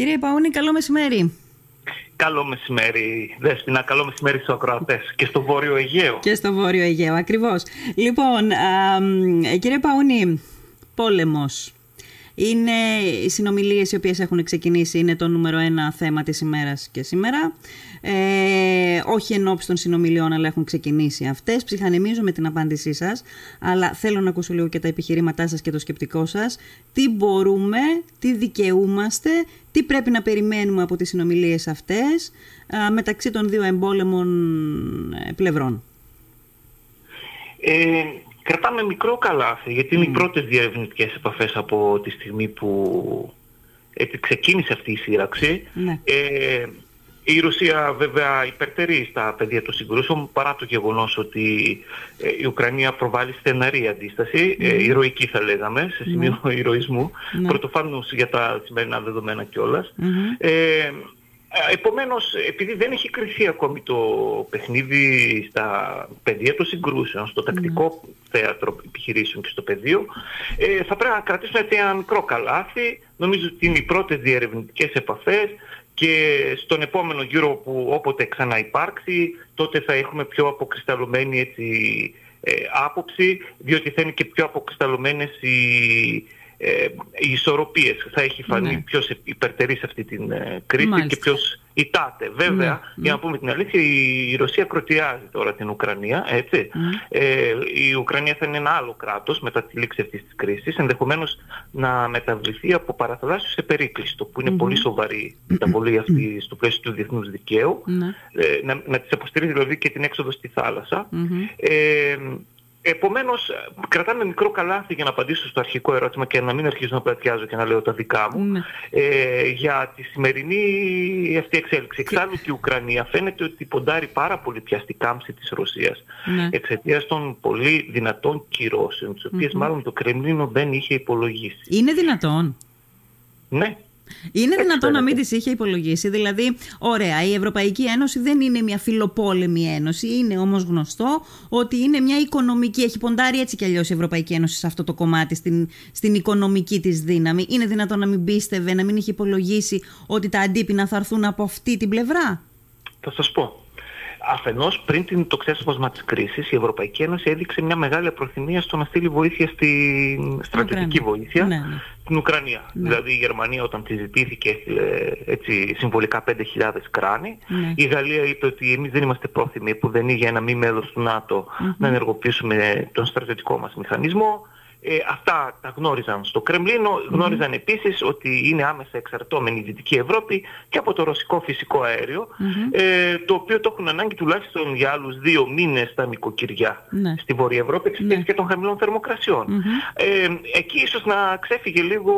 Κύριε Παούνη, καλό μεσημέρι. Καλό μεσημέρι, Δέσποινα. Καλό μεσημέρι στους ακροατές και στο Βόρειο Αιγαίο. Και στο Βόρειο Αιγαίο, ακριβώς. Λοιπόν, α, κύριε Παούνη, πόλεμος. Είναι οι συνομιλίες οι οποίες έχουν ξεκινήσει, είναι το νούμερο ένα θέμα της ημέρας και σήμερα. Ε, όχι εν των συνομιλιών, αλλά έχουν ξεκινήσει αυτές. Ψυχανεμίζω με την απάντησή σας, αλλά θέλω να ακούσω λίγο και τα επιχειρήματά σας και το σκεπτικό σας. Τι μπορούμε, τι δικαιούμαστε, τι πρέπει να περιμένουμε από τις συνομιλίες αυτές μεταξύ των δύο εμπόλεμων ε, πλευρών. Ε, κρατάμε μικρό καλάθι, γιατί είναι οι πρώτες διαρευνητικές επαφές από τη στιγμή που ξεκίνησε αυτή η σύραξη. Ναι. Ε, η Ρωσία βέβαια υπερτερεί στα πεδία των συγκρούσεων παρά το γεγονός ότι ε, η Ουκρανία προβάλλει στεναρή αντίσταση, mm. ε, ηρωική θα λέγαμε, σε σημείο mm. ηρωισμού, mm. πρωτοφάνους για τα σημερινά δεδομένα κιόλας. Ε, Επομένως, επειδή δεν έχει κρυθεί ακόμη το παιχνίδι στα πεδία των συγκρούσεων, στο τακτικό θέατρο επιχειρήσεων και στο πεδίο, ε, θα πρέπει να κρατήσουμε έτσι ένα μικρό καλάθι. Νομίζω ότι είναι οι πρώτες διερευνητικές επαφές και στον επόμενο γύρο που όποτε ξαναυπάρξει, τότε θα έχουμε πιο αποκρισταλωμένη έτσι, ε, άποψη, διότι θα είναι και πιο αποκρισταλωμένες οι ε, οι ισορροπίες. Θα έχει φανεί ναι. ποιος υπερτερεί σε αυτή την ε, κρίση και ποιος ητάται. Βέβαια, ναι, για να ναι. πούμε την αλήθεια, η Ρωσία κροτιάζει τώρα την Ουκρανία, έτσι. Ε, η Ουκρανία θα είναι ένα άλλο κράτος μετά τη λήξη αυτής της κρίσης, ενδεχομένως να μεταβληθεί από παραθαλάσσιος σε περίκλειστο, που είναι πολύ σοβαρή η μεταβολή αυτή στο πλαίσιο του διεθνούς δικαίου, ε, να, να της αποστηρίζει δηλαδή και την έξοδο στη θάλασσα. Ε, Επομένως, κρατάμε μικρό καλάθι για να απαντήσω στο αρχικό ερώτημα και να μην αρχίσω να πλατιάζω και να λέω τα δικά μου ναι. ε, για τη σημερινή αυτή εξέλιξη. Εξάλλου και η Ουκρανία φαίνεται ότι ποντάρει πάρα πολύ πια στη κάμψη της Ρωσίας ναι. εξαιτίας των πολύ δυνατών κυρώσεων, τις οποιες μάλλον το Κρεμλίνο δεν είχε υπολογίσει. Είναι δυνατόν. Ναι, είναι δυνατόν να μην τις είχε υπολογίσει. Δηλαδή, ωραία, η Ευρωπαϊκή Ένωση δεν είναι μια φιλοπόλεμη ένωση. Είναι όμως γνωστό ότι είναι μια οικονομική. Έχει ποντάρει έτσι κι αλλιώς η Ευρωπαϊκή Ένωση σε αυτό το κομμάτι, στην, στην οικονομική της δύναμη. Είναι δυνατόν να μην πίστευε, να μην είχε υπολογίσει ότι τα αντίπεινα θα έρθουν από αυτή την πλευρά; Θα σας πω. Αφενός, πριν την, το ξέσπασμα της κρίσης, η Ευρωπαϊκή Ένωση έδειξε μια μεγάλη προθυμία στο να στείλει βοήθεια στην στρατιωτική βοήθεια ναι, ναι. στην Ουκρανία. Ναι. Δηλαδή η Γερμανία όταν τη ζητήθηκε έστειλε έτσι, συμβολικά 5.000 κράνη. Ναι. Η Γαλλία είπε ότι εμείς δεν είμαστε πρόθυμοι που δεν είναι για ένα μη μέλος του ΝΑΤΟ να ενεργοποιήσουμε τον στρατιωτικό μας μηχανισμό. Ε, αυτά τα γνώριζαν στο Κρεμλίνο, γνώριζαν επίσης ότι είναι άμεσα εξαρτώμενη η Δυτική Ευρώπη και από το ρωσικό φυσικό ε, το οποίο το έχουν ανάγκη τουλάχιστον για άλλους δύο μήνες τα νοικοκυριά ναι. στη Βόρεια Ευρώπη εξαιτίας ναι. και των χαμηλών Ε, εκεί ίσως να ξέφυγε λίγο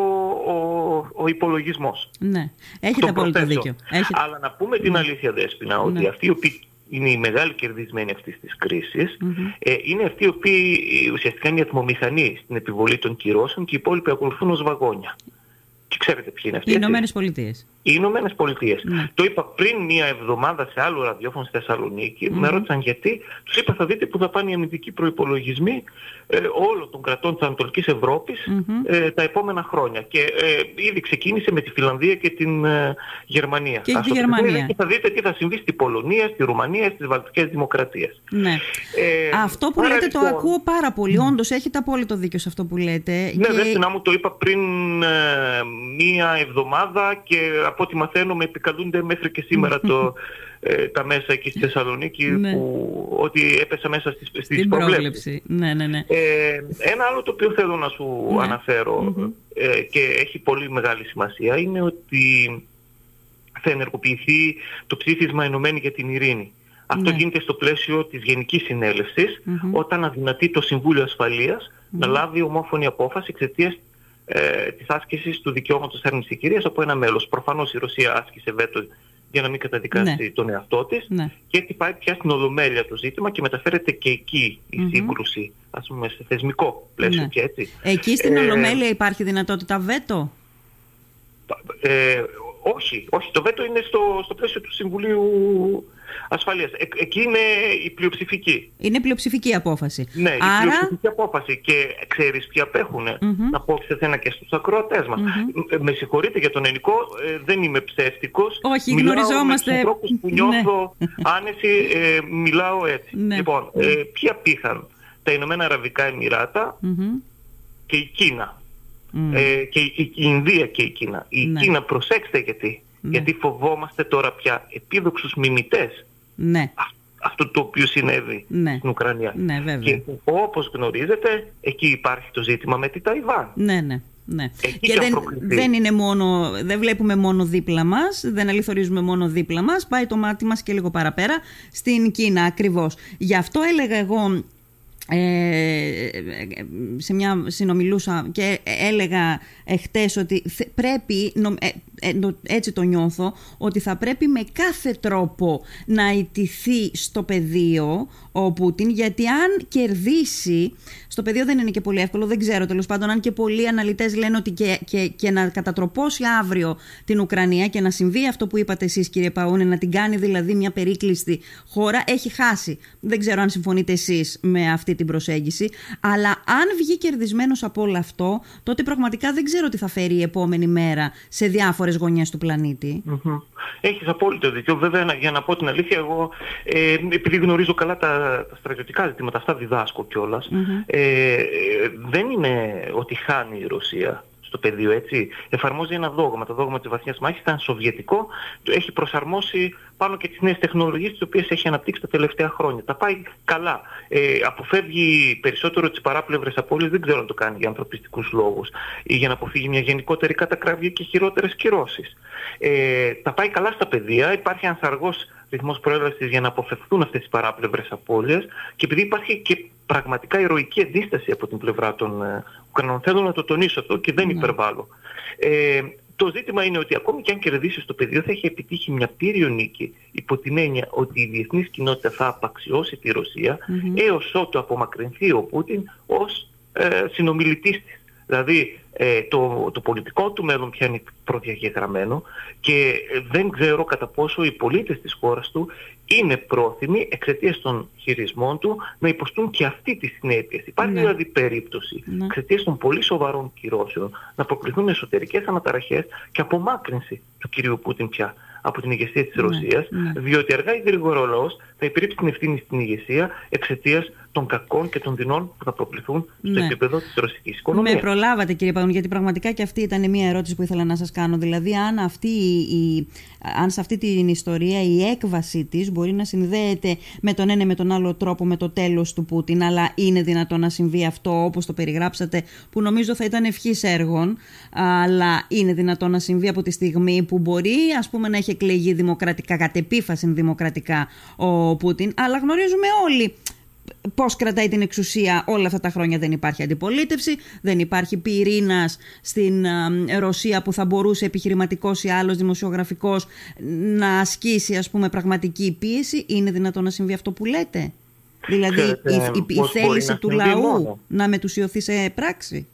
ο, ο υπολογισμός. Ναι, έχετε απόλυτο δίκιο. Αλλά να πούμε την αλήθεια Δέσποινα, ότι αυτοί οι οποίοι είναι οι μεγάλοι κερδισμένοι αυτής της κρίσης, ε, είναι αυτοί οι οποίοι ουσιαστικά είναι η ατμομηχανή στην επιβολή των κυρώσεων και οι υπόλοιποι ακολουθούν ως βαγόνια. Και ξέρετε ποιοι είναι αυτοί. Οι Ηνωμένες Πολιτείες. Οι Ηνωμένες Πολιτείες. Ναι. Το είπα πριν μία εβδομάδα σε άλλο ραδιόφωνο στη Θεσσαλονίκη. Mm-hmm. Με ρώτησαν γιατί. Τους είπα θα δείτε που θα πάνε οι αμυντικοί προπολογισμοί ε, όλων των κρατών της Ανατολικής Ευρώπης mm-hmm. ε, τα επόμενα χρόνια. Και ε, ήδη ξεκίνησε με τη Φιλανδία και την ε, Γερμανία. Και τη Γερμανία. Και θα δείτε τι θα συμβεί στην Πολωνία, στη Ρουμανία, στις Βαλτικές Δημοκρατίες. Ναι. Ε, αυτό που λέτε το λοιπόν- ακούω πάρα πολύ. Mm. Όντως έχετε απόλυτο δίκιο σε αυτό που λέτε. Ναι, και... δεν μου το είπα πριν ε, μία εβδομάδα και από ό,τι μαθαίνουμε επικαλούνται μέχρι και σήμερα το, ε, τα μέσα εκεί στη Θεσσαλονίκη ναι. που ότι έπεσα μέσα στις, στις προβλέψεις. Ναι, ναι, ναι. Ε, ένα άλλο το οποίο θέλω να σου ναι. αναφερω ε, και έχει πολύ μεγάλη σημασία είναι ότι θα ενεργοποιηθεί το ψήφισμα Ενωμένη για την Ειρήνη. Αυτό ναι. γίνεται στο πλαίσιο της Γενικής όταν αδυνατεί το Συμβούλιο να λάβει ομόφωνη απόφαση εξαιτίας ε, της άσκησης του δικαιώματος θέρμης κυρίας από ένα μέλος. Προφανώς η Ρωσία άσκησε βέτο για να μην καταδικάσει ναι. τον εαυτό της ναι. και έτσι πάει πια στην Ολομέλεια το ζήτημα και μεταφέρεται και εκεί η mm σύγκρουση, ας πούμε, σε θεσμικό πλαίσιο ναι. και έτσι. Εκεί στην ε, Ολομέλεια υπάρχει δυνατότητα βέτο; Ε, όχι, όχι. Το βέτο είναι στο, στο πλαίσιο του Συμβουλίου Ασφαλείας. Ε, εκεί είναι η πλειοψηφική. Είναι πλειοψηφική απόφαση. Ναι, Άρα... η πλειοψηφική απόφαση. Και ξέρεις ποιοι απέχουν. Mm-hmm. Να πω σε ένα και στους ακροατές μας. Mm-hmm. Με συγχωρείτε για τον ελληνικό, ε, δεν είμαι ψεύτικος. Όχι, μιλάω γνωριζόμαστε. Με τους που νιώθω ναι. άνεση, ε, μιλάω έτσι. Ναι. Λοιπόν, ε, ποιοι απήχαν. Τα Ηνωμένα Αραβικά Εμμυράτα mm-hmm. και η Κίνα. Mm. Ε, και η, η, Ινδία και η Κίνα. Η ναι. Κίνα, προσέξτε γιατί. Ναι. Γιατί φοβόμαστε τώρα πια επίδοξους μιμητές ναι. αυτό το οποίο συνέβη ναι. στην Ουκρανία. Ναι, βέβαια. Και όπως γνωρίζετε, εκεί υπάρχει το ζήτημα με τη Ταϊβάν. Ναι, ναι. Ναι. και δεν, δεν, είναι μόνο, δεν βλέπουμε μόνο δίπλα μας, δεν αληθορίζουμε μόνο δίπλα μας, πάει το μάτι μας και λίγο παραπέρα στην Κίνα ακριβώς. Γι' αυτό έλεγα εγώ ε, σε μια συνομιλούσα και έλεγα εχθές ότι πρέπει, ε, ε, έτσι το νιώθω, ότι θα πρέπει με κάθε τρόπο να ιτηθεί στο πεδίο ο Πούτιν, γιατί αν κερδίσει, στο πεδίο δεν είναι και πολύ εύκολο, δεν ξέρω τέλος πάντων, αν και πολλοί αναλυτές λένε ότι και, και, και να κατατροπώσει αύριο την Ουκρανία και να συμβεί αυτό που είπατε εσείς, κύριε Παούνε, να την κάνει δηλαδή μια περίκλειστη χώρα, έχει χάσει. Δεν ξέρω αν συμφωνείτε εσείς με αυτή την προσέγγιση, αλλά αν βγει κερδισμένος από όλο αυτό, τότε πραγματικά δεν ξέρω τι θα φέρει η επόμενη μέρα σε διάφορες γωνιές του πλανήτη. Mm-hmm. Έχεις απόλυτο δίκιο. Βέβαια, για να πω την αλήθεια, εγώ ε, επειδή γνωρίζω καλά τα τα στρατιωτικά ζητήματα, αυτά διδάσκω κιόλας. Ε, δεν είναι ότι χάνει η Ρωσία στο πεδίο, έτσι. Εφαρμόζει ένα δόγμα. Το δόγμα της βαθιάς μάχης ήταν σοβιετικό, το έχει προσαρμόσει πάνω και τις νέες τεχνολογίες τις οποίες έχει αναπτύξει τα τελευταία χρόνια. Τα πάει καλά. Ε, αποφεύγει περισσότερο τις παράπλευρες απώλειες, δεν ξέρω αν το κάνει για ανθρωπιστικούς λόγους ή για να αποφύγει μια γενικότερη κατακραυγή και χειρότερες κυρώσεις. Ε, τα πάει καλά στα παιδεία, υπάρχει ανσαργός ρυθμός προέλευσης για να αποφευθούν αυτές τις παράπλευρες απώλειες και επειδή υπάρχει και πραγματικά ηρωική αντίσταση από την πλευρά των ε, Ουκρανών. Θέλω να το τονίσω αυτό και δεν ναι. υπερβάλλω. Ε, το ζήτημα είναι ότι ακόμη και αν κερδίσεις στο πεδίο θα έχει επιτύχει μια πύριο νίκη υπό την έννοια ότι η διεθνής κοινότητα θα απαξιώσει τη Ρωσία mm-hmm. έως ότου απομακρυνθεί ο Πούτιν ως ε, συνομιλητής της. Δηλαδή ε, το, το πολιτικό του μέλλον πια είναι προδιαγεγραμμένο και δεν ξέρω κατά πόσο οι πολίτες της χώρας του είναι πρόθυμοι εξαιτίας των χειρισμών του να υποστούν και αυτή τη συνέπειες. Υπάρχει ναι. δηλαδή περίπτωση ναι. εξαιτίας των πολύ σοβαρών κυρώσεων να προκληθούν εσωτερικές αναταραχές και απομάκρυνση του κυρίου Πούτιν πια από την ηγεσία της ναι. Ρωσίας, ναι. διότι αργά ή γρήγορα ο λαός θα υπηρέψει την ευθύνη στην ηγεσία εξαιτίας των κακών και των δεινών που θα προκληθούν στο ναι. επίπεδο της ρωσικής οικονομίας. Με προλάβατε κύριε Παγωνή, γιατί πραγματικά και αυτή ήταν μια ερώτηση που ήθελα να σας κάνω. Δηλαδή αν, αυτή η, αν σε αυτή την ιστορία η έκβαση της μπορεί να συνδέεται με τον ένα με τον άλλο τρόπο με το τέλος του Πούτιν, αλλά είναι δυνατό να συμβεί αυτό όπως το περιγράψατε, που νομίζω θα ήταν ευχής έργων, αλλά είναι δυνατό να συμβεί από τη στιγμή που μπορεί ας πούμε να έχει εκλεγεί δημοκρατικά, κατ' επίφαση δημοκρατικά ο Πούτιν, αλλά γνωρίζουμε όλοι Πώς κρατάει την εξουσία όλα αυτά τα χρόνια δεν υπάρχει αντιπολίτευση, δεν υπάρχει πυρήνας στην Ρωσία που θα μπορούσε επιχειρηματικός ή άλλος δημοσιογραφικός να ασκήσει ας πούμε πραγματική πίεση. Είναι δυνατόν να συμβεί αυτό που λέτε; Δηλαδή η, η, θέληση του λαού να μετουσιωθεί σε πράξη;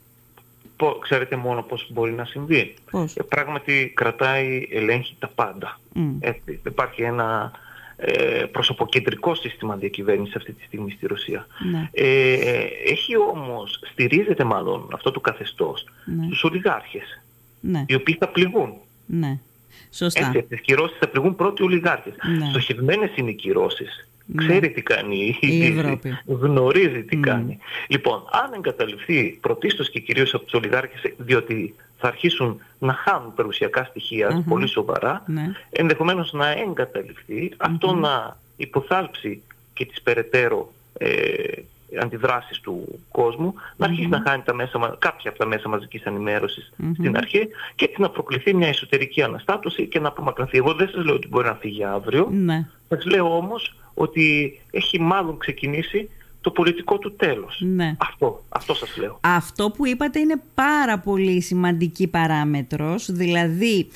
Ξέρετε μόνο πώς μπορεί να συμβεί; Πώς; Ε, πράγματι κρατάει, ελέγχει τα πάντα. Mm. υπάρχει ένα ε, προσωποκεντρικό σύστημα διακυβέρνησης αυτή τη στιγμή στη Ρωσία. Ναι. Ε, έχει όμως, στηρίζεται μάλλον αυτό το καθεστώς ναι. στους ολιγάρχες, ναι. οι οποίοι θα πληγούν. Ναι. Σωστά. Έτσι, τις κυρώσεις θα πληγούν πρώτοι ολιγάρχες. Ναι. Στοχευμένες είναι οι κυρώσεις. Ναι. Ξέρει τι κάνει η Ευρώπη. Γνωρίζει τι κάνει. Λοιπόν, αν εγκαταλειφθεί πρωτίστως και κυρίως από τους ολιγάρχες, διότι θα αρχίσουν να χάνουν περιουσιακά πολύ σοβαρά, ναι. ενδεχομένως να εγκαταλειφθεί, αυτό να υποθάλψει και τις περαιτέρω ε, αντιδράσεις του κόσμου, να αρχίσει να χάνει τα μέσα, κάποια από τα μέσα μαζικής στην αρχή και έτσι να προκληθεί μια εσωτερική αναστάτωση και να απομακρυνθεί. Εγώ δεν σας λέω ότι μπορεί να φύγει αύριο, ναι. σας λέω όμως ότι έχει μάλλον ξεκινήσει το πολιτικό του τέλος. Ναι. Αυτό, αυτό σας λέω. Αυτό που είπατε είναι πάρα πολύ σημαντική παράμετρος, δηλαδή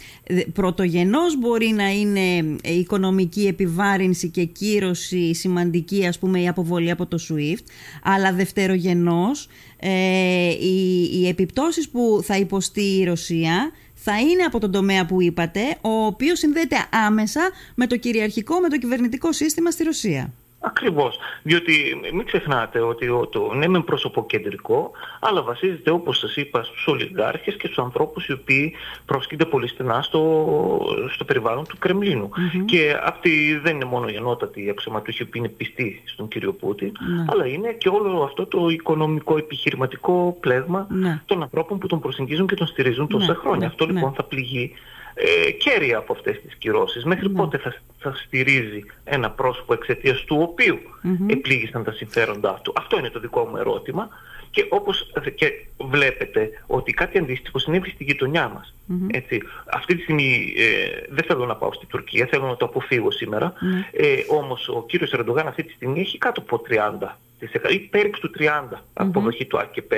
πρωτογενώς μπορεί να είναι ε, οικονομική επιβάρυνση και κύρωση σημαντική, ας πούμε η αποβολή από το SWIFT, αλλά δευτερογενώς ε, οι, οι επιπτώσεις που θα υποστεί η Ρωσία θα είναι από τον τομέα που είπατε, ο οποίος συνδέεται άμεσα με το κυριαρχικό, με το κυβερνητικό σύστημα στη Ρωσία. Ακριβώς. Διότι μην ξεχνάτε ότι το ναι μεν κεντρικό, αλλά βασίζεται όπως σας είπα στους ολιγάρχες και στους ανθρώπους οι οποίοι προσκύνται πολύ στενά στο, στο περιβάλλον του κρεμλινου Και αυτοί δεν είναι μόνο οι ενότατοι αξιωματούχοι που είναι πιστοί στον κύριο ναι. αλλά είναι και όλο αυτό το οικονομικό επιχειρηματικό πλέγμα ναι. των ανθρώπων που τον προσεγγίζουν και τον στηρίζουν τόσα ναι, χρόνια. Αυτό λοιπόν θα πληγεί ε, κέρια από αυτές τις κυρώσεις. Μέχρι ναι. πότε θα, θα στηρίζει ένα πρόσωπο εξαιτίας του οποίου mm επλήγησαν τα συμφέροντά του. Αυτό είναι το δικό μου ερώτημα. Και όπως και βλέπετε ότι κάτι αντίστοιχο συνέβη στη γειτονιά μας. Έτσι. Αυτή τη στιγμή ε, δεν θέλω να πάω στην Τουρκία, θέλω να το αποφύγω σήμερα. Ε, όμως ο κύριος Ερντογάν αυτή τη στιγμή έχει κάτω από 30 ή πέριξ του 30 mm-hmm. αποδοχή του ΑΚΠ,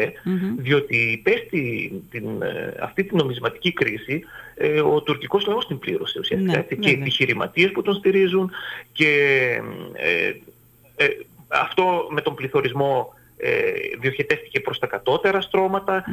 διότι υπέστη την, ε, αυτή την νομισματική κρίση ε, ο τουρκικός λαός την πλήρωσε ουσιαστικά. Ναι, και οι ναι, ναι. επιχειρηματίες που τον στηρίζουν και ε, ε, αυτό με τον πληθωρισμό ε, διοχετεύτηκε προς τα κατώτερα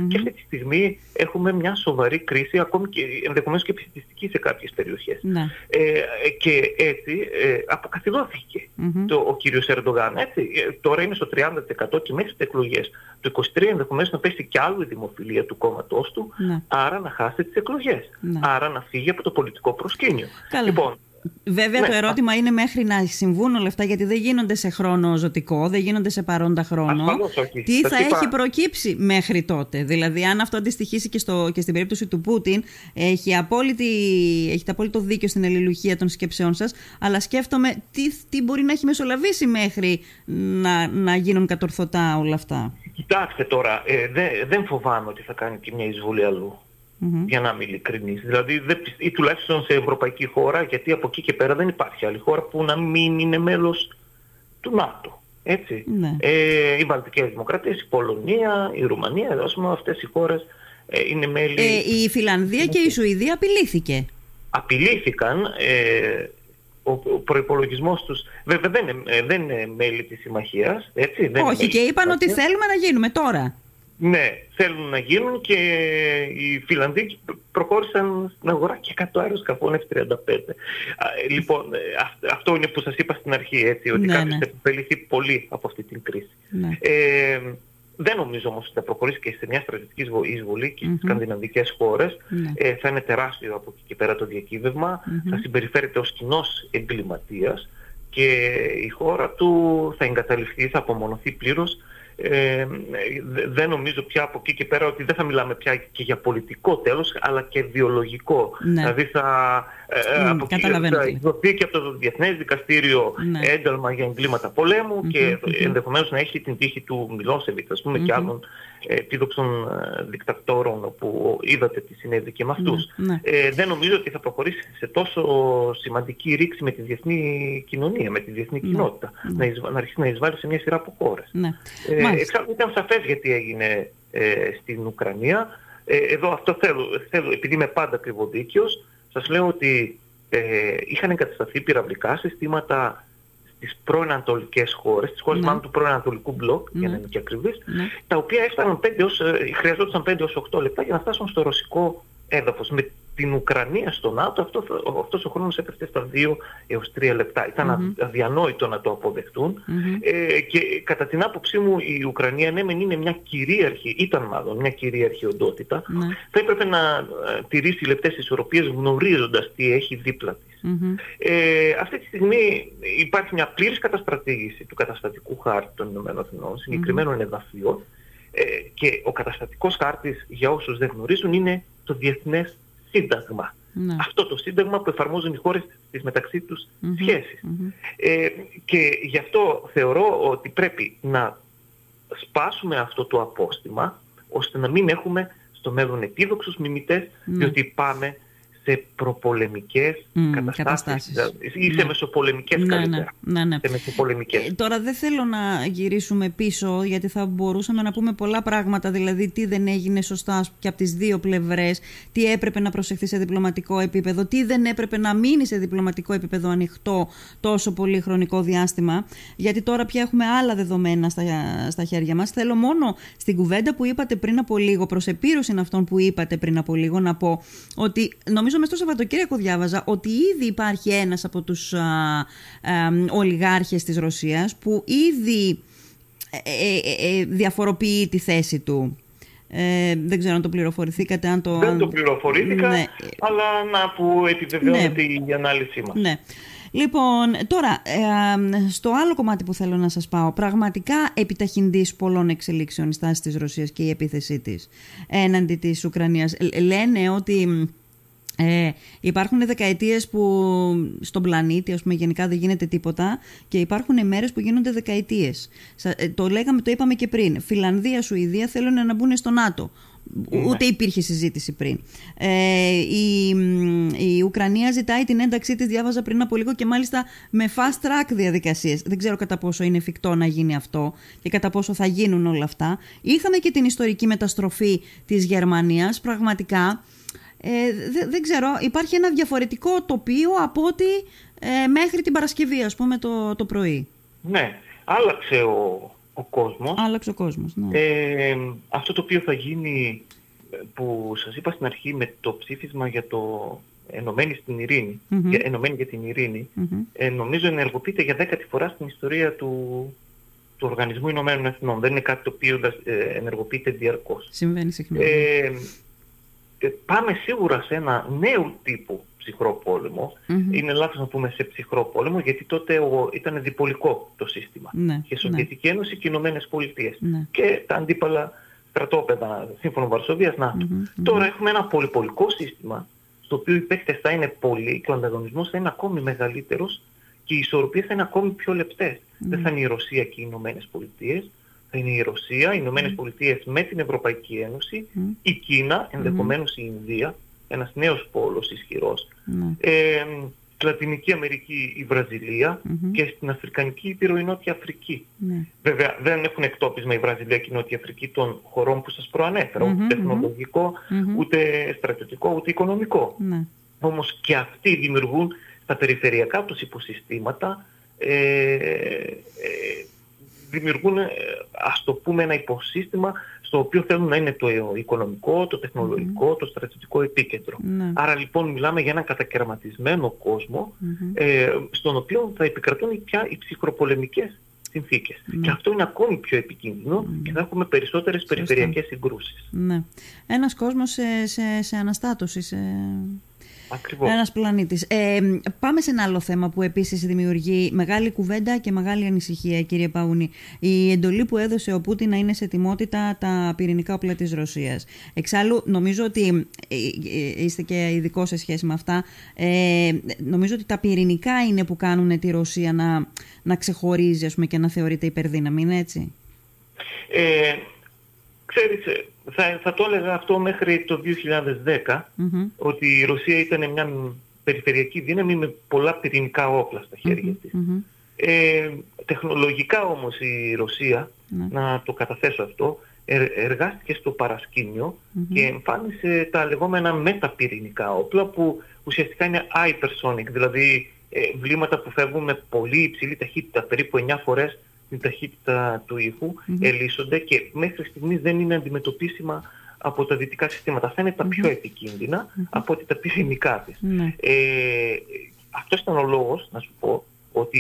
και αυτή τη στιγμή έχουμε μια σοβαρή κρίση ακόμη και ενδεχομένως και επιστημιστική σε κάποιες περιοχές. Ναι. Ε, και έτσι ε, αποκαθιδώθηκε το, ο κύριος Ερντογάν. Έτσι, ε, τώρα είναι στο 30% και μέχρι τις εκλογές. Το 23 ενδεχομένως να πέσει κι άλλο η δημοφιλία του κόμματός του, ναι. άρα να χάσει τις εκλογές. Ναι. Άρα να φύγει από το πολιτικό προσκήνιο. Λοιπόν, Βέβαια, το ναι. ερώτημα είναι μέχρι να συμβούν όλα αυτά, γιατί δεν γίνονται σε χρόνο ζωτικό, δεν γίνονται σε παρόντα χρόνο. Τι θα έχει προκύψει μέχρι τότε; Δηλαδή, αν αυτό αντιστοιχίσει και, στο, και στην περίπτωση του Πούτιν, έχει, απόλυτη, έχετε απόλυτο δίκιο στην αλληλουχία των σκέψεών σας, αλλά σκέφτομαι τι, τι μπορεί να έχει μεσολαβήσει μέχρι να, να γίνουν κατορθωτά όλα αυτά. Κοιτάξτε τώρα, ε, δεν φοβάμαι ότι θα κάνει και μια εισβολή αλλού mm για να είμαι ειλικρινής. Δηλαδή, δεν, ή τουλάχιστον σε ευρωπαϊκή χώρα, γιατί από εκεί και πέρα δεν υπάρχει άλλη χώρα που να μην είναι μέλος του ΝΑΤΟ. Έτσι. Ναι. Ε, οι Βαλτικές Δημοκρατίες, η Πολωνία, η Ρουμανία, ας πούμε, αυτές οι χώρες ε, είναι μέλη... Ε, η Φιλανδία και η Σουηδία απειλήθηκε. Απειλήθηκαν. Ε, ο προϋπολογισμός τους βέβαια δεν είναι, ε, δεν είναι μέλη της συμμαχίας. Έτσι, δεν Όχι και είπαν ότι θέλουμε να γίνουμε τώρα. Ναι, θέλουν να γίνουν και οι Φιλανδοί προχώρησαν στην αγορά και 100 αεροσκαφών F-35. Λοιπόν, ε, αυτό είναι που σας είπα στην αρχή, έτσι, ότι ναι, κάποιος ναι. θα επωφεληθεί πολύ από αυτή την κρίση. Ναι. Ε, δεν νομίζω όμως ότι θα προχωρήσει και σε μια στρατιωτική εισβολή και στις mm-hmm. σκανδιναβικές χώρες. Ναι. Ε, θα είναι τεράστιο από εκεί και πέρα το διακύβευμα. Θα συμπεριφέρεται ως κοινός εγκληματίας και η χώρα του θα εγκαταλειφθεί, θα απομονωθεί πλήρως ε, δεν νομίζω πια από εκεί και πέρα ότι δεν θα μιλάμε πια και για πολιτικό τέλος αλλά και βιολογικό. Ναι. Δηλαδή θα, ε, από εκεί, θα εκδοθεί και από το Διεθνές Δικαστήριο ναι. ένταλμα για εγκλήματα και ενδεχομένως να έχει την τύχη του Μιλόσεβιτ ας πούμε και άλλων επίδοξων ε, δικτατόρων όπου είδατε τι συνέβη και με αυτούς. Ναι, ε, δεν νομίζω ότι θα προχωρήσει σε τόσο σημαντική ρήξη με τη διεθνή κοινωνία, με τη διεθνή κοινότητα. Να, να αρχίσει να εισβάλλει σε μια σειρά από χώρες. Ε, εξάλλου ήταν σαφές γιατί έγινε ε, στην Ουκρανία. Ε, εδώ αυτό θέλω, θέλω, επειδή είμαι πάντα ακριβοδίκαιος, σας λέω ότι ε, είχαν εγκατασταθεί πυραυλικά συστήματα στις πρώην ανατολικές χώρες, στις χώρες ναι. μάλλον του πρώην ανατολικού μπλοκ, για να ναι. είμαι και ακριβής, ναι. τα οποία έφταναν 5 ως, ε, χρειαζόταν 5 ως 8 λεπτά για να φτάσουν στο ρωσικό έδαφος. Με την Ουκρανία στο ΝΑΤΟ αυτός, αυτός ο χρόνος έπεφτε στα 2 έως 3 λεπτά. Ήταν mm-hmm. αδιανόητο να το αποδεχτούν mm-hmm. ε, και κατά την άποψή μου η Ουκρανία ναι είναι μια κυρίαρχη, ήταν μάλλον μια κυρίαρχη οντότητα, mm-hmm. θα έπρεπε να ε, τηρήσει λεπτές ισορροπίες γνωρίζοντας τι έχει δίπλα της. Mm-hmm. Ε, αυτή τη στιγμή υπάρχει μια πλήρης καταστρατήγηση του καταστατικού χάρτη των Ηνωμένων Εθνών, συγκεκριμένων mm-hmm. εδαφείων ε, και ο καταστατικός χάρτης για όσους δεν γνωρίζουν είναι το Διεθνές Σύνταγμα. Ναι. Αυτό το σύνταγμα που εφαρμόζουν οι χώρες στις μεταξύ τους mm-hmm. σχεσεις Ε, και γι' αυτό θεωρώ ότι πρέπει να σπάσουμε αυτό το απόστημα ώστε να μην έχουμε στο μέλλον επίδοξους μιμητές ναι. διότι πάμε σε προπολεμικές mm, καταστάσεις, ή σε ναι. μεσοπολεμικές ναι, καλύτερα. Ναι, ναι, Σε μεσοπολεμικές. Ε, τώρα δεν θέλω να γυρίσουμε πίσω γιατί θα μπορούσαμε να πούμε πολλά πράγματα, δηλαδή τι δεν έγινε σωστά και από τις δύο πλευρές, τι έπρεπε να προσεχθεί σε διπλωματικό επίπεδο, τι δεν έπρεπε να μείνει σε διπλωματικό επίπεδο ανοιχτό τόσο πολύ χρονικό διάστημα, γιατί τώρα πια έχουμε άλλα δεδομένα στα, στα χέρια μας. Θέλω μόνο στην κουβέντα που είπατε πριν από λίγο, προς επίρρωση αυτών που είπατε πριν από λίγο, να πω ότι νομίζω μες στο Σαββατοκύριακο διάβαζα ότι ήδη υπάρχει ένας από τους α, α, ολιγάρχες της Ρωσίας που ήδη ε, ε, ε, διαφοροποιεί τη θέση του. Ε, δεν ξέρω αν το πληροφορηθήκατε. Αν το, δεν το πληροφορήθηκα, ναι. αλλά να που επιβεβαιώνεται ναι. η ανάλυση μας. Ναι. Λοιπόν, τώρα, στο άλλο κομμάτι που θέλω να σας πάω, πραγματικά επιταχυντής πολλών εξελίξεων η στάση της Ρωσίας και η επίθεσή της έναντι της Ουκρανίας. Λένε ότι ε, υπάρχουν δεκαετίες που στον πλανήτη ας πούμε, γενικά δεν γίνεται τίποτα και υπάρχουν μέρες που γίνονται δεκαετίες. Ε, το λέγαμε, το είπαμε και πριν. Φιλανδία, Σουηδία θέλουν να μπουν στο ΝΑΤΟ. Ναι. Ούτε υπήρχε συζήτηση πριν. Ε, η, η Ουκρανία ζητάει την ένταξή της, διάβαζα πριν από λίγο και μάλιστα με fast track διαδικασίες. Δεν ξέρω κατά πόσο είναι εφικτό να γίνει αυτό και κατά πόσο θα γίνουν όλα αυτά. Είχαμε και την ιστορική μεταστροφή της Γερμανίας. Πραγματικά ε, δεν ξέρω, υπάρχει ένα διαφορετικό τοπίο από ότι ε, μέχρι την Παρασκευή, ας πούμε, το, το πρωί. Ναι, άλλαξε ο, ο κόσμος. Άλλαξε ο κόσμος, ναι. Ε, αυτό το οποίο θα γίνει, που σας είπα στην αρχή με το ψήφισμα για το Ενωμένη στην ειρηνη για, Ενωμένη για την ειρηνη ε, νομίζω ενεργοποιείται για δέκατη φορά στην ιστορία του, του Οργανισμού Ηνωμένων Εθνών. Δεν είναι κάτι το οποίο ε, ενεργοποιείται διαρκώς. Συμβαίνει συχνά. Ε, πάμε σίγουρα σε ένα νέο τύπο ψυχρό Είναι λάθος να πούμε σε ψυχρό πόλεμο, γιατί τότε ο, ήταν διπολικό το σύστημα. Ναι, και Σοβιετική ναι. Ένωση και Ηνωμένες Πολιτείες. Ναι. Και τα αντίπαλα στρατόπεδα σύμφωνο Βαρσοβίας ΝΑΤΟ. Τώρα έχουμε ένα πολυπολικό σύστημα, στο οποίο οι παίκτες θα είναι πολλοί και ο ανταγωνισμός θα είναι ακόμη μεγαλύτερος και οι ισορροπίες θα είναι ακόμη πιο λεπτές. Δεν θα είναι η Ρωσία και οι Ηνωμένες Πολιτείες, θα είναι η Ρωσία, οι Ηνωμένες mm. Πολιτείες με την Ευρωπαϊκή Ένωση, η Κίνα, ενδεχομένως η Ινδία, ένας νέος πόλος ισχυρός, ε, Λατινική Αμερική η Βραζιλία και στην Αφρικανική Ήπειρο η Νότια Αφρική. Ναι. Βέβαια δεν έχουν εκτόπισμα η Βραζιλία και η Νότια Αφρική των χωρών που σας προανέφερα, ούτε τεχνολογικό, ούτε στρατιωτικό, ούτε οικονομικό. Ναι. Όμως και αυτοί δημιουργούν στα περιφερειακά τους υποσυστήματα ε, ε, δημιουργούν, ε, ας το πούμε, ένα υποσύστημα στο οποίο θέλουν να είναι το οικονομικό, το τεχνολογικό, το στρατιωτικό επίκεντρο. Ναι. Άρα λοιπόν μιλάμε για έναν κατακαιρματισμένο ε, στον οποίο θα επικρατούν πια οι ψυχροπολεμικές συνθήκες. Ναι. Και αυτό είναι ακόμη πιο επικίνδυνο και θα έχουμε περισσότερες περιφερειακές συγκρούσεις. Ναι. Ένας κόσμος σε, σε, σε αναστάτωση, σε ένας πλανήτης. Ε, πάμε σε ένα άλλο θέμα που επίσης δημιουργεί μεγάλη κουβέντα και μεγάλη ανησυχία, κύριε Παούνη. Η εντολή που έδωσε ο Πούτιν να είναι σε ετοιμότητα τα πυρηνικά όπλα της Ρωσίας. Εξάλλου, νομίζω ότι ε, ε, είστε και ειδικό σε σχέση με αυτά. Ε, νομίζω ότι τα πυρηνικά είναι που κάνουν τη Ρωσία να, να ξεχωρίζει ας πούμε, και να θεωρείται υπερδύναμη, είναι έτσι; Ε, ξέρεις, θα, θα το έλεγα αυτό μέχρι το 2010, ότι η Ρωσία ήταν μια περιφερειακή δύναμη με πολλά πυρηνικά όπλα στα χέρια της. Ε, τεχνολογικά όμως η ρωσια ναι. να το καταθέσω αυτό, εργάστηκε στο παρασκηνιο και εμφάνισε τα λεγόμενα μεταπυρηνικά όπλα που ουσιαστικά είναι hypersonic, δηλαδή ε, βλήματα που φεύγουν με πολύ υψηλή ταχύτητα, περίπου 9 φορές την ταχύτητα του ήχου, mm ελίσσονται και μέχρι στιγμής δεν είναι αντιμετωπίσιμα από τα δυτικά συστήματα. Αυτά είναι τα πιο επικίνδυνα από ότι τα πυρηνικά της. Ναι. Ε, αυτός ήταν ο λόγος, να σου πω, ότι,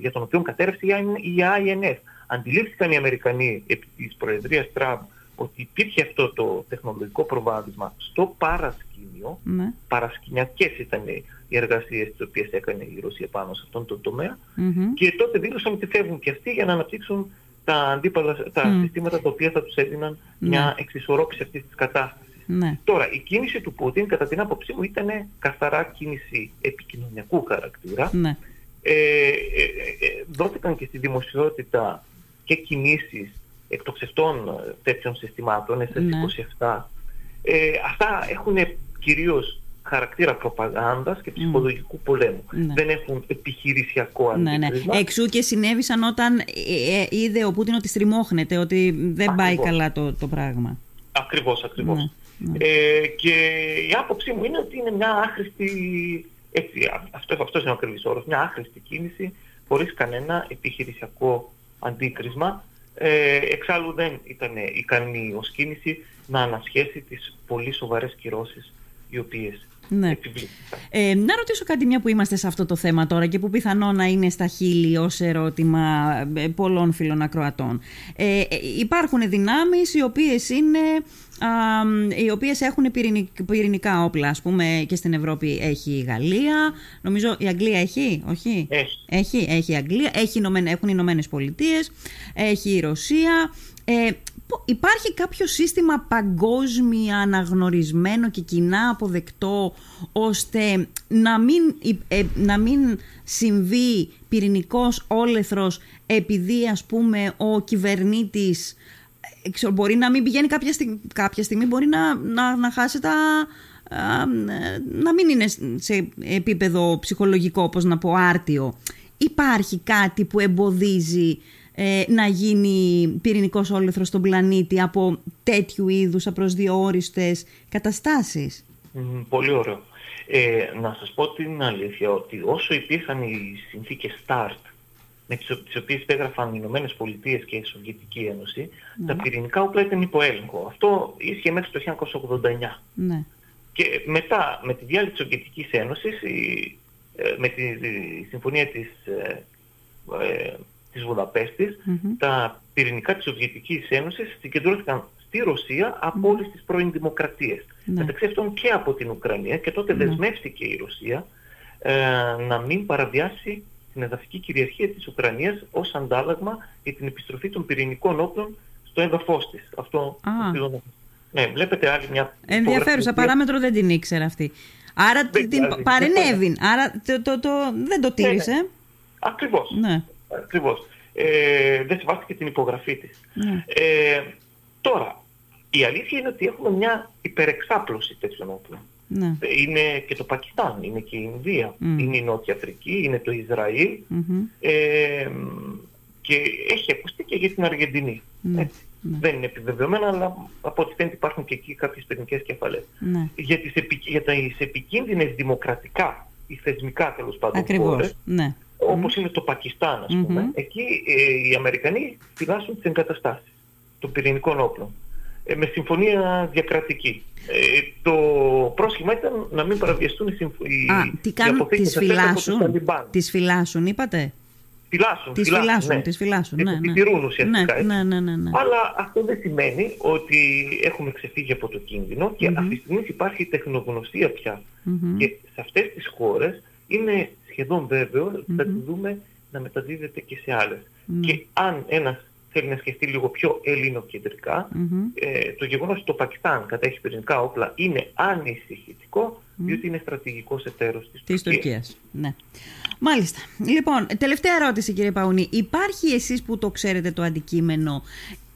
για τον οποίο κατέρευσε η INF. Αντιλήφθηκαν οι Αμερικανοί επί της Προεδρίας Τραμπ ότι υπήρχε αυτό το τεχνολογικό προβάδισμα στο παρασκήνιο, ναι. παρασκηνιακές ήταν οι εργασίες τις οποίες έκανε η Ρωσία πάνω σε αυτόν τον τομέα και τότε δήλωσαν ότι φεύγουν και αυτοί για να αναπτύξουν τα αντίπαλα, τα συστήματα τα οποία θα τους έδιναν ναι. μια εξισορρόπηση αυτής της κατάστασης. Ναι. Τώρα, η κίνηση του Πούτιν, κατά την άποψή μου, ήταν καθαρά κίνηση επικοινωνιακού χαρακτήρα. Ναι. Ε, ε, ε, δόθηκαν και στη δημοσιότητα και κινήσεις εκτοξευτών τέτοιων συστημάτων, SS27. Ναι. Ε, αυτά έχουν κυρίως χαρακτήρα προπαγάνδας και ψυχολογικού πολέμου. Ναι. Δεν έχουν επιχειρησιακό ναι, ναι. αντίκρισμα. Εξού και συνέβησαν όταν ε, ε, είδε ο Πούτιν ότι στριμώχνεται, ότι δεν πάει Ακριβώς. καλά το, το πράγμα. Ακριβώς, ακριβώς. Ναι, ναι. Ε, και η άποψή μου είναι ότι είναι μια άχρηστη, έτσι, α- αυτό, αυτός είναι ο ακριβής όρος, μια άχρηστη κίνηση χωρίς κανένα επιχειρησιακό αντίκρισμα. Ε, εξάλλου δεν ήταν ικανή ως κίνηση να ανασχέσει τις πολύ σοβαρές κυρώσεις οι οποίες Ναι. επιβλήθηκαν. Ε, να ρωτήσω κάτι μια που είμαστε σε αυτό το θέμα τώρα και που πιθανό να είναι στα χείλη ως ερώτημα ε, πολλών φίλων ακροατών. Ε, ε, υπάρχουν δυνάμεις οι οποίες είναι... α, μ, οι οποίες έχουν πυρηνικ- πυρηνικά όπλα, ας πούμε και στην Ευρώπη έχει η Γαλλία, νομίζω η Αγγλία έχει, όχι; Έχει. Έχει, έχει η Αγγλία, έχει, οι Ηνωμένε- έχουν οι Ηνωμένες Πολιτείες, έχει η Ρωσία. Ε, πο- υπάρχει κάποιο σύστημα παγκόσμια αναγνωρισμένο και κοινά αποδεκτό ώστε να μην, υ- ε, να μην συμβεί πυρηνικός όλεθρος επειδή ας πούμε ο κυβερνήτης ε, ξέρω, μπορεί να μην πηγαίνει κάποια στιγμή, κάποια στιγμή μπορεί να, να, να χάσει τα, α, ε, να μην είναι σε επίπεδο ψυχολογικό, όπως να πω, άρτιο. Υπάρχει κάτι που εμποδίζει ε, να γίνει πυρηνικός όλεθρος στον πλανήτη από τέτοιου είδους απροσδιόριστες καταστάσεις; Μμ, Πολύ ωραίο. Ε, να σας πω την αλήθεια ότι όσο υπήρχαν οι συνθήκες START με τις, ο- τις οποίες υπέγραφαν οι Ηνωμένες Πολιτείες και η Σοβιετική Ένωση, τα πυρηνικά όπλα ήταν υπό έλεγχο. Αυτό ίσχυε μέχρι το 1989. Ναι. Και μετά, με τη διάλυση της Σοβιετικής Ένωσης, η- ε, με τη, τη συμφωνία της, ε, ε, της Βουδαπέστης, Μμμ. τα πυρηνικά της Σοβιετικής Ένωσης συγκεντρώθηκαν στη Ρωσία από όλες τις πρώην δημοκρατίες. Ναι. Μεταξύ αυτών και από την Ουκρανία και τότε Ναι. δεσμεύτηκε η Ρωσία ε, να μην παραβιάσει την εδαφική κυριαρχία της Ουκρανίας ως αντάλλαγμα για την επιστροφή των πυρηνικών όπλων στο έδαφος της. Αυτό Α. οφείλω να- Ναι, βλέπετε άλλη μια Ενδιαφέρουσα υπογραφή. παράμετρο δεν την ήξερα αυτή. Άρα Δεν την πειράζει. παρενέβη. Άρα το, το, το- δεν το τήρησε. Ακριβώς. Ναι. Ακριβώς. Ε, δεν σεβάστηκε την υπογραφή της. ναι. Ε, τώρα, η αλήθεια είναι ότι έχουμε μια υπερεξάπλωση τέτοιων όπλων. ναι. Είναι και το Πακιστάν, είναι και η Ινδία, Μμ. είναι η Νότια Αφρική, είναι το Ισραήλ Μμμ. ε, και έχει ακουστεί και για την Αργεντινή. Ναι, Έτσι. ναι. Δεν είναι επιβεβαιωμένα, αλλά από ό,τι φαίνεται υπάρχουν και εκεί κάποιες πυρηνικές κεφαλές. ναι. Για τις, επι, για τις επικίνδυνες δημοκρατικά ή θεσμικά τέλος πάντων Ακριβώς. χώρες, Ναι. Όπως είναι το Πακιστάν ας πούμε, Μμμ. εκεί ε, οι Αμερικανοί φυλάσσουν τις εγκαταστάσεις των πυρηνικών όπλων ε, με συμφωνία διακρατική. Ε, το πρόσχημα ήταν να μην παραβιαστούν οι, συμφ... οι, Α, τι οι κάνουν, αποθήκες τις αυτές από τους φυλάσσουν; Ταλιμπάν. Τις φυλάσσουν, είπατε; Φυλάσσουν, Τις φυλάσσουν, ναι. τις φυλάσσουν. Και Ναι, τις ναι. τηρούν ουσιαστικά, Ναι, έτσι. ναι, ναι, ναι, ναι. Αλλά αυτό δεν σημαίνει ότι έχουμε ξεφύγει από το κίνδυνο και Μμμ. αυτή τη στιγμή υπάρχει τεχνογνωσία πια. Μμμ. Και σε αυτές τις χώρες είναι σχεδόν βέβαιο ότι θα τη Μμμ. δούμε να μεταδίδεται και σε άλλες. Μμ. Και αν ένας θέλει να σκεφτεί λίγο πιο ελληνοκεντρικά, Μμμ. ε, το γεγονός ότι το Πακιστάν κατέχει πυρηνικά όπλα είναι ανησυχητικό, διότι είναι στρατηγικός εταίρος της Της Τουρκίας. Τουρκίας. Ναι. Μάλιστα. Λοιπόν, τελευταία ερώτηση κύριε Παουνή. Υπάρχει εσείς που το ξέρετε το αντικείμενο,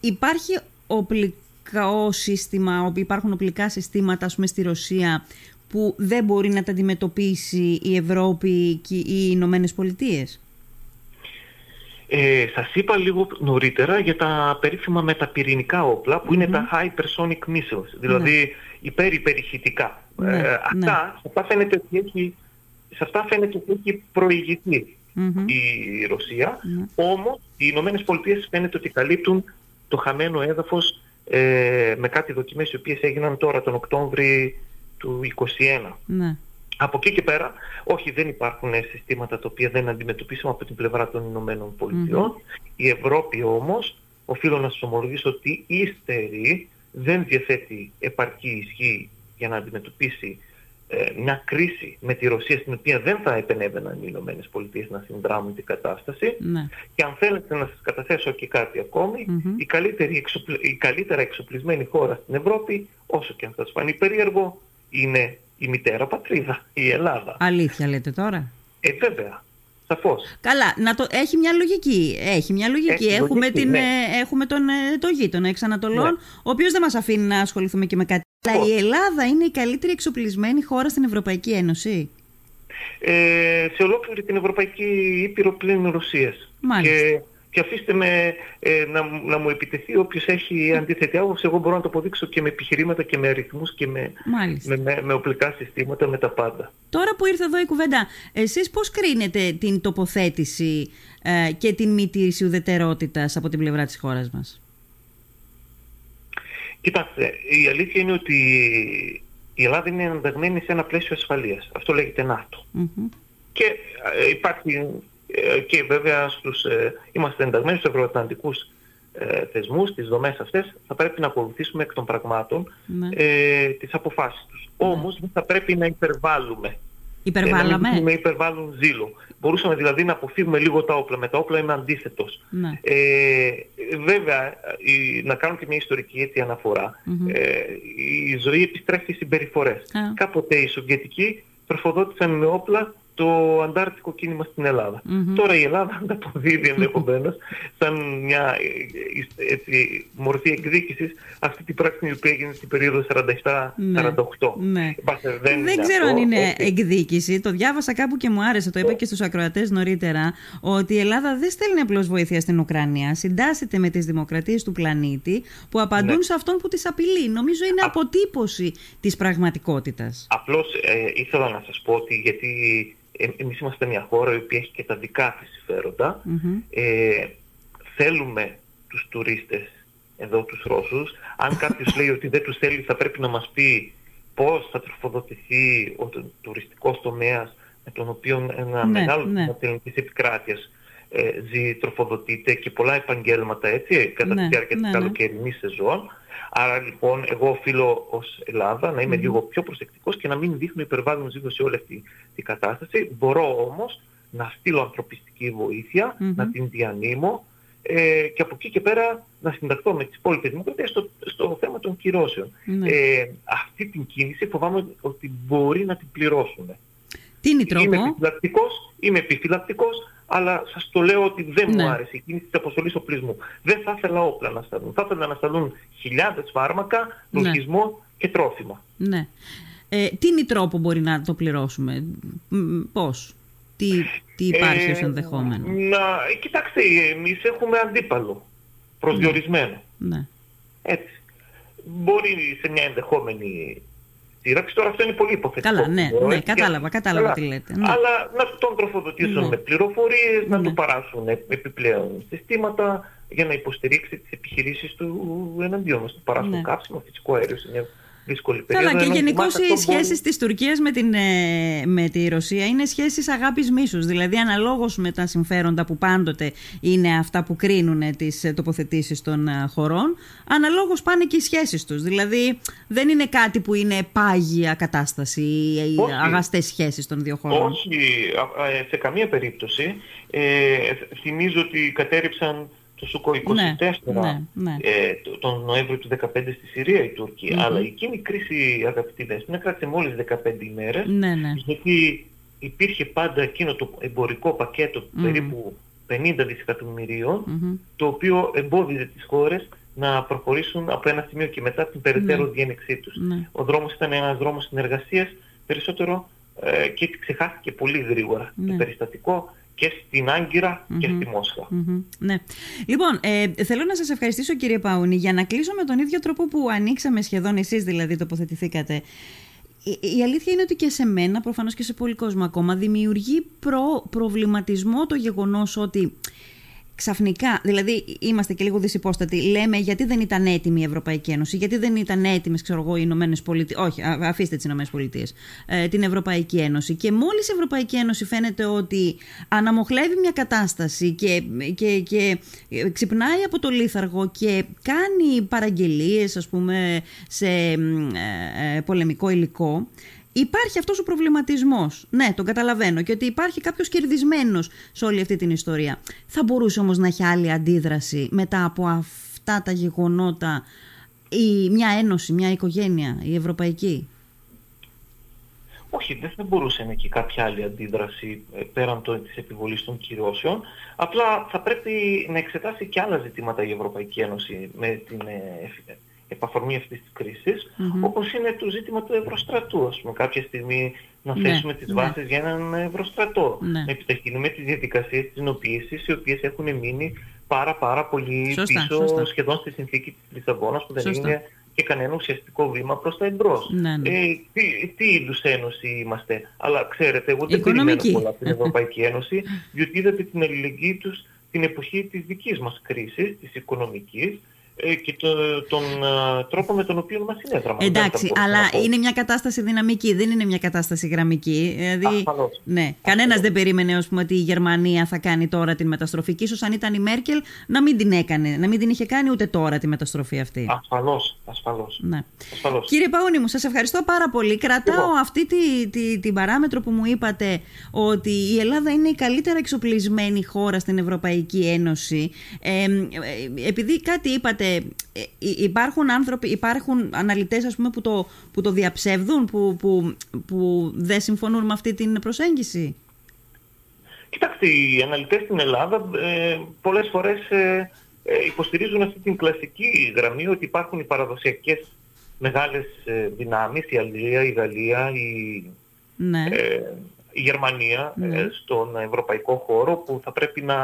υπάρχει οπλικό σύστημα, όπου υπάρχουν οπλικά συστήματα ας πούμε, στη Ρωσία που δεν μπορεί να τα αντιμετωπίσει η Ευρώπη και οι Ηνωμένες Πολιτείες; Ε, σας είπα λίγο νωρίτερα για τα περίφημα μεταπυρηνικά όπλα που είναι τα hypersonic missiles, δηλαδή υπερ-υπερηχητικά. Ναι, ε, ναι. αυτά, σε αυτά φαίνεται ότι έχει, σε αυτά φαίνεται ότι έχει προηγηθεί Μμμ. η Ρωσία, Ναι. όμως οι Ηνωμένες Πολιτείες φαίνεται ότι καλύπτουν το χαμένο έδαφος ε, με κάτι δοκιμές οι οποίες έγιναν τώρα τον Οκτώβρη του 2021. Ναι. Από εκεί και πέρα, όχι δεν υπάρχουν ε, συστήματα τα οποία δεν αντιμετωπίσαμε από την πλευρά των Ηνωμένων Πολιτειών. Η Ευρώπη όμως, οφείλω να σας ομολογήσω ότι ύστερη δεν διαθέτει επαρκή ισχύ για να αντιμετωπίσει ε, μια κρίση με τη Ρωσία στην οποία δεν θα επενέβαιναν οι Ηνωμένες Πολιτείες να συνδράμουν την κατάσταση. Ναι. Και αν θέλετε να σας καταθέσω και κάτι ακόμη, Μμμ. η, καλύτερη εξοπλι- η καλύτερα εξοπλισμένη χώρα στην Ευρώπη, όσο και αν σας φανεί περίεργο, είναι η μητέρα πατρίδα, η Ελλάδα. Αλήθεια λέτε τώρα; Ε, βέβαια, σαφώς. Καλά, να το, έχει μια λογική. Έχει μια λογική. Έχει έχουμε, λογική, την, ναι. ε, έχουμε τον ε, το γείτονα εξ Ανατολών, Ναι. ο οποίος δεν μας αφήνει να ασχοληθούμε και με κάτι Αλλά η Ελλάδα είναι η καλύτερη εξοπλισμένη χώρα στην Ευρωπαϊκή Ένωση. Ε, σε ολόκληρη την Ευρωπαϊκή Ήπειρο πλήν Ρωσίας. Μάλιστα και αφήστε με ε, να, να μου επιτεθεί όποιος έχει αντίθετη άποψη. Εγώ μπορώ να το αποδείξω και με επιχειρήματα και με αριθμούς και με, με, με, με, οπλικά συστήματα, με τα πάντα. Τώρα που ήρθε εδώ η κουβέντα, εσείς πώς κρίνετε την τοποθέτηση ε, και την μη τήρηση ουδετερότητας από την πλευρά της χώρας μας; Κοιτάξτε, η αλήθεια είναι ότι η Ελλάδα είναι ενταγμένη σε ένα πλαίσιο ασφαλείας. Αυτό λέγεται ΝΑΤΟ. Και ε, υπάρχει ε, και βέβαια στους, ε, είμαστε ενταγμένοι στους ευρωατλαντικούς ε, θεσμούς, τις δομές αυτές, θα πρέπει να ακολουθήσουμε εκ των πραγμάτων ναι. ε, τις αποφάσεις τους. Ναι. Όμως δεν θα πρέπει να υπερβάλλουμε. Υπερβάλλαμε. Ε, να υπερβάλλουν ζήλο. Μπορούσαμε δηλαδή να αποφύγουμε λίγο τα όπλα. Με τα όπλα είμαι αντίθετος. Ναι. Ε, βέβαια, η, να κάνω και μια ιστορική έτσι Ε, η ζωή επιστρέφει στις συμπεριφορές. Κάποτε οι Σοβιετικοί τροφοδότησαν με όπλα το αντάρτικο κίνημα στην Ελλάδα. Τώρα η Ελλάδα ανταποδίδει ενδεχομένως σαν μια ε, έτσι, μορφή εκδίκησης αυτή την πράξη που έγινε στην περίοδο 47-48. Ναι. ναι. δεν, δεν ξέρω αν είναι εκδίκηση. Το διάβασα κάπου και μου άρεσε. Το είπα και στους ακροατές νωρίτερα ότι η Ελλάδα δεν στέλνει απλώς βοήθεια στην Ουκρανία. Συντάσσεται με τις δημοκρατίες του πλανήτη που απαντούν ναι. σε αυτόν που τις απειλεί. Νομίζω είναι αποτύπωση της πραγματικότητας. Απλώς ε, ήθελα να σας πω ότι γιατί ε, εμείς είμαστε μια χώρα η οποία έχει και τα δικά της συμφεροντα Ε, θέλουμε τους τουρίστες εδώ τους Ρώσους. Αν κάποιος λέει ότι δεν τους θέλει θα πρέπει να μας πει πώς θα τροφοδοτηθεί ο τουριστικός τομέας με τον οποίο ένα ναι, μεγάλο ναι. της ελληνικής επικράτειας ε, ζει, τροφοδοτείται και πολλά επαγγέλματα έτσι, κατά ναι, τη διάρκεια ναι, της ναι. καλοκαιρινής σεζόν. Άρα λοιπόν εγώ οφείλω ως Ελλάδα να είμαι λίγο πιο προσεκτικός και να μην δείχνω υπερβάλλον ζήτω σε όλη αυτή την κατάσταση. Μπορώ όμως να στείλω ανθρωπιστική να την διανύμω ε, και από εκεί και πέρα να συνταχθώ με τις υπόλοιπες δημοκρατίες στο, στο θέμα των κυρώσεων. Ναι. Ε, αυτή την κίνηση φοβάμαι ότι μπορεί να την πληρώσουμε. Τι είναι τρόπο; Είμαι επιφυλακτικός, είμαι επιφυλακτικός αλλά σας το λέω ότι δεν ναι. μου άρεσε η κίνηση της αποστολής οπλισμού. Δεν θα ήθελα όπλα να σταλούν. Θα ήθελα να σταλούν χιλιάδες φάρμακα, λογισμό ναι. και τρόφιμα. Ναι. Ε, τι είναι τρόπο μπορεί να το πληρώσουμε, πώς, τι, τι υπάρχει ε, ως ενδεχόμενο; Να, κοιτάξτε, εμείς έχουμε αντίπαλο, προσδιορισμένο. Ναι. Έτσι. Μπορεί σε μια ενδεχόμενη σύραξη. Τώρα αυτό είναι πολύ υποθετικό. Καλά, ναι, ναι κατάλαβα, κατάλαβα τι λέτε. Ναι. Αλλά να τον τροφοδοτήσουν ναι. με πληροφορίες, να του ναι. παράσουν επιπλέον συστήματα για να υποστηρίξει τις επιχειρήσεις του εναντίον μας. Του παράσουν ναι. κάψιμο, φυσικό αέριο σε μια δύσκολη περίοδο. Καλά, και γενικώς οι σχέσεις της Τουρκίας με, την, ε, με τη Ρωσία είναι σχέσεις αγάπης μίσους. Δηλαδή, αναλόγως με τα συμφέροντα που πάντοτε είναι αυτά που κρίνουν τις ε, τοποθετήσεις των ε, χωρών, αναλόγως πάνε και οι σχέσεις τους. Δηλαδή, δεν είναι κάτι που είναι πάγια κατάσταση ή αγαστές σχέσεις των δύο χωρών. Όχι, σε καμία περίπτωση. Ε, θυμίζω ότι κατέριψαν το ΣΟΚΟ 24 ναι, ναι, ναι. Ε, τον Νοέμβριο του 2015 στη Συρία η τουρκια Αλλά εκείνη η κρίση αγαπητή Δέσποινα κράτησε μόλις 15 ημέρες ναι, ναι. γιατί υπήρχε πάντα εκείνο το εμπορικό πακέτο περίπου 50 δισεκατομμυρίων το οποίο εμπόδιζε τις χώρες να προχωρήσουν από ένα σημείο και μετά την περαιτέρω ναι. διένεξή τους. Ο δρόμος ήταν ένας δρόμος συνεργασίας περισσότερο ε, και ξεχάστηκε πολύ γρήγορα. Το περιστατικό και στην αγκυρα και στη μοσχα Ναι. Λοιπόν, ε, θέλω να σας ευχαριστήσω κύριε Παούνη για να κλείσω με τον ίδιο τρόπο που ανοίξαμε σχεδόν εσείς δηλαδή τοποθετηθήκατε. Η, αλήθεια είναι ότι και σε μένα, προφανώς και σε πολύ κόσμο ακόμα, δημιουργεί προ, προβληματισμό το γεγονός ότι ξαφνικά, δηλαδή είμαστε και λίγο δυσυπόστατοι, λέμε γιατί δεν ήταν έτοιμη η Ευρωπαϊκή Ένωση, γιατί δεν ήταν έτοιμες, ξέρω εγώ, οι Ηνωμένες Πολιτείε. Όχι, αφήστε τις Ηνωμένες Πολιτείες. Ε, την Ευρωπαϊκή Ένωση. Και μόλις η Ευρωπαϊκή Ένωση φαίνεται ότι αναμοχλεύει μια κατάσταση και, και, και ξυπνάει από το λίθαργο και κάνει παραγγελίες, ας πούμε, σε ε, ε, πολεμικό υλικό. Υπάρχει αυτός ο προβληματισμός. Ναι, τον καταλαβαίνω. Και ότι υπάρχει κάποιος κερδισμένος σε όλη αυτή την ιστορία. Θα μπορούσε όμως να έχει άλλη αντίδραση μετά από αυτά τα γεγονότα η, μια ένωση, μια οικογένεια, η ευρωπαϊκή; Όχι, δεν θα μπορούσε να έχει κάποια άλλη αντίδραση ε, πέραν το, της επιβολής των κυρώσεων. Απλά θα πρέπει να εξετάσει και άλλα ζητήματα η Ευρωπαϊκή Ένωση με την ε, επαφορμή αυτής της κρίσης, όπως είναι το ζήτημα του ευρωστρατού. Ας πούμε, κάποια στιγμή να ναι, θέσουμε τις ναι. βάσεις για έναν ευρωστρατό. Ναι. Να επιταχύνουμε τις διαδικασίες της νοποίησης, οι οποίες έχουν μείνει πάρα πάρα πολύ σωστά, πίσω σωστά. σχεδόν στη συνθήκη της Λισαβόνας, που δεν είναι και κανένα ουσιαστικό βήμα προς τα εμπρός. Ναι, ναι. Ε, τι, τι είδους ένωση είμαστε; Αλλά ξέρετε, εγώ δεν περιμένω πολλά από την Ευρωπαϊκή Ένωση, διότι είδατε την αλληλεγγύη τους την εποχή της δικής μας κρίσης, της οικονομικής, ε, και το, τον uh, τρόπο με τον οποίο μας συνέδραμα. Εντάξει, αλλά είναι μια κατάσταση δυναμική, δεν είναι μια κατάσταση γραμμική. Δηλαδή, Ασφαλώς. Ναι, κανένας δεν περίμενε ως πούμε, ότι η Γερμανία θα κάνει τώρα την μεταστροφή. Και ίσως αν ήταν η Μέρκελ να μην την έκανε, να μην την είχε κάνει ούτε τώρα τη μεταστροφή αυτή. Ασφαλώς, ασφαλώς. Ναι. ασφαλώς. Κύριε Παούνι μου, σας ευχαριστώ πάρα πολύ. Κρατάω αυτή τη, τη, την παράμετρο που μου είπατε ότι η Ελλάδα είναι η καλύτερα εξοπλισμένη χώρα στην Ευρωπαϊκή Ένωση. Ε, ε, επειδή κάτι είπατε ε, υπάρχουν άνθρωποι, υπάρχουν αναλυτές ας πούμε, που, το, που το διαψεύδουν, που, που, που δεν συμφωνούν με αυτή την προσέγγιση; Κοιτάξτε, οι αναλυτές στην Ελλάδα ε, πολλές φορές ε, ε, υποστηρίζουν αυτή την κλασική γραμμή ότι υπάρχουν οι παραδοσιακές μεγάλες ε, δυνάμεις, η Αλγερία, η Γαλλία, η, ναι. η Γερμανία ναι. στον ευρωπαϊκό χώρο που θα πρέπει να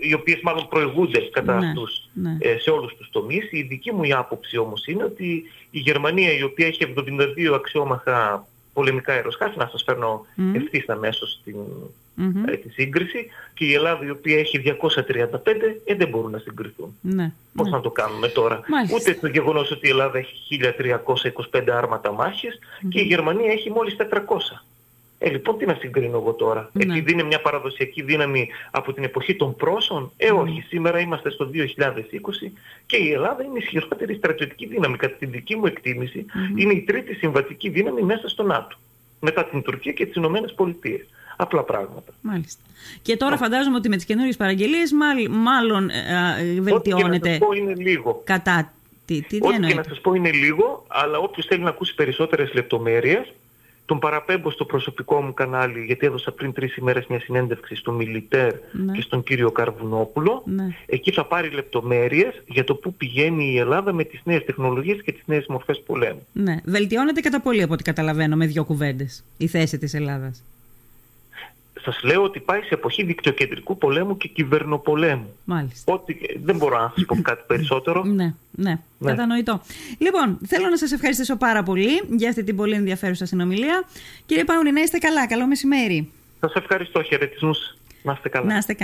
οι οποίες μάλλον προηγούνται κατά ναι, αυτούς ναι. Ε, σε όλους τους τομείς. Η δική μου η άποψη όμως είναι ότι η Γερμανία η οποία έχει 72 αξιόμαχα πολεμικά αεροσκάφη, να σας φέρνω mm. ευθύς αμέσως στην, mm-hmm. τη σύγκριση, και η Ελλάδα η οποία έχει 235, ε, δεν μπορούν να συγκριθούν. Ναι, Πώς ναι. να το κάνουμε τώρα; Μάλιστα. Ούτε το γεγονός ότι η Ελλάδα έχει 1325 άρματα μάχης mm-hmm. και η Γερμανία έχει μόλις 400. Ε, λοιπόν, τι να συγκρίνω εγώ τώρα; Ναι. Επειδή είναι μια παραδοσιακή δύναμη από την εποχή των πρόσων; Ε, ναι. όχι. Σήμερα είμαστε στο 2020 και η Ελλάδα είναι η ισχυρότερη στρατιωτική δύναμη. Κατά την δική μου εκτίμηση, είναι η τρίτη συμβατική δύναμη μέσα στο ΝΑΤΟ. Μετά την Τουρκία και τις Ηνωμένες Πολιτείες. Απλά πράγματα. Μάλιστα. Και τώρα φαντάζομαι ότι με τις καινούριες παραγγελίες μάλλον ε, βελτιώνεται. Ό,τι και να σας πω είναι λίγο. Κατά τι, τι, Ό,τι και να σας πω είναι λίγο, αλλά όποιος θέλει να ακούσει περισσότερες λεπτομέρειες, τον παραπέμπω στο προσωπικό μου κανάλι, γιατί έδωσα πριν τρεις ημέρες μια συνέντευξη στο Μιλιτέρ ναι. και στον κύριο Καρβουνόπουλο. Ναι. Εκεί θα πάρει λεπτομέρειες για το πού πηγαίνει η Ελλάδα με τις νέες τεχνολογίες και τις νέες μορφές πολέμου. Ναι. Βελτιώνεται κατά πολύ από ό,τι καταλαβαίνω με δύο κουβέντες η θέση της Ελλάδας σας λέω ότι πάει σε εποχή δικτυοκεντρικού πολέμου και κυβερνοπολέμου. Μάλιστα. Ότι, δεν μπορώ να σας πω κάτι περισσότερο. ναι, ναι, ναι, κατανοητό. Λοιπόν, θέλω να σας ευχαριστήσω πάρα πολύ για αυτή την πολύ ενδιαφέρουσα συνομιλία. Κύριε Παούνη, να είστε καλά. Καλό μεσημέρι. Σας ευχαριστώ. Χαιρετισμούς. Να είστε καλά. Να είστε καλά.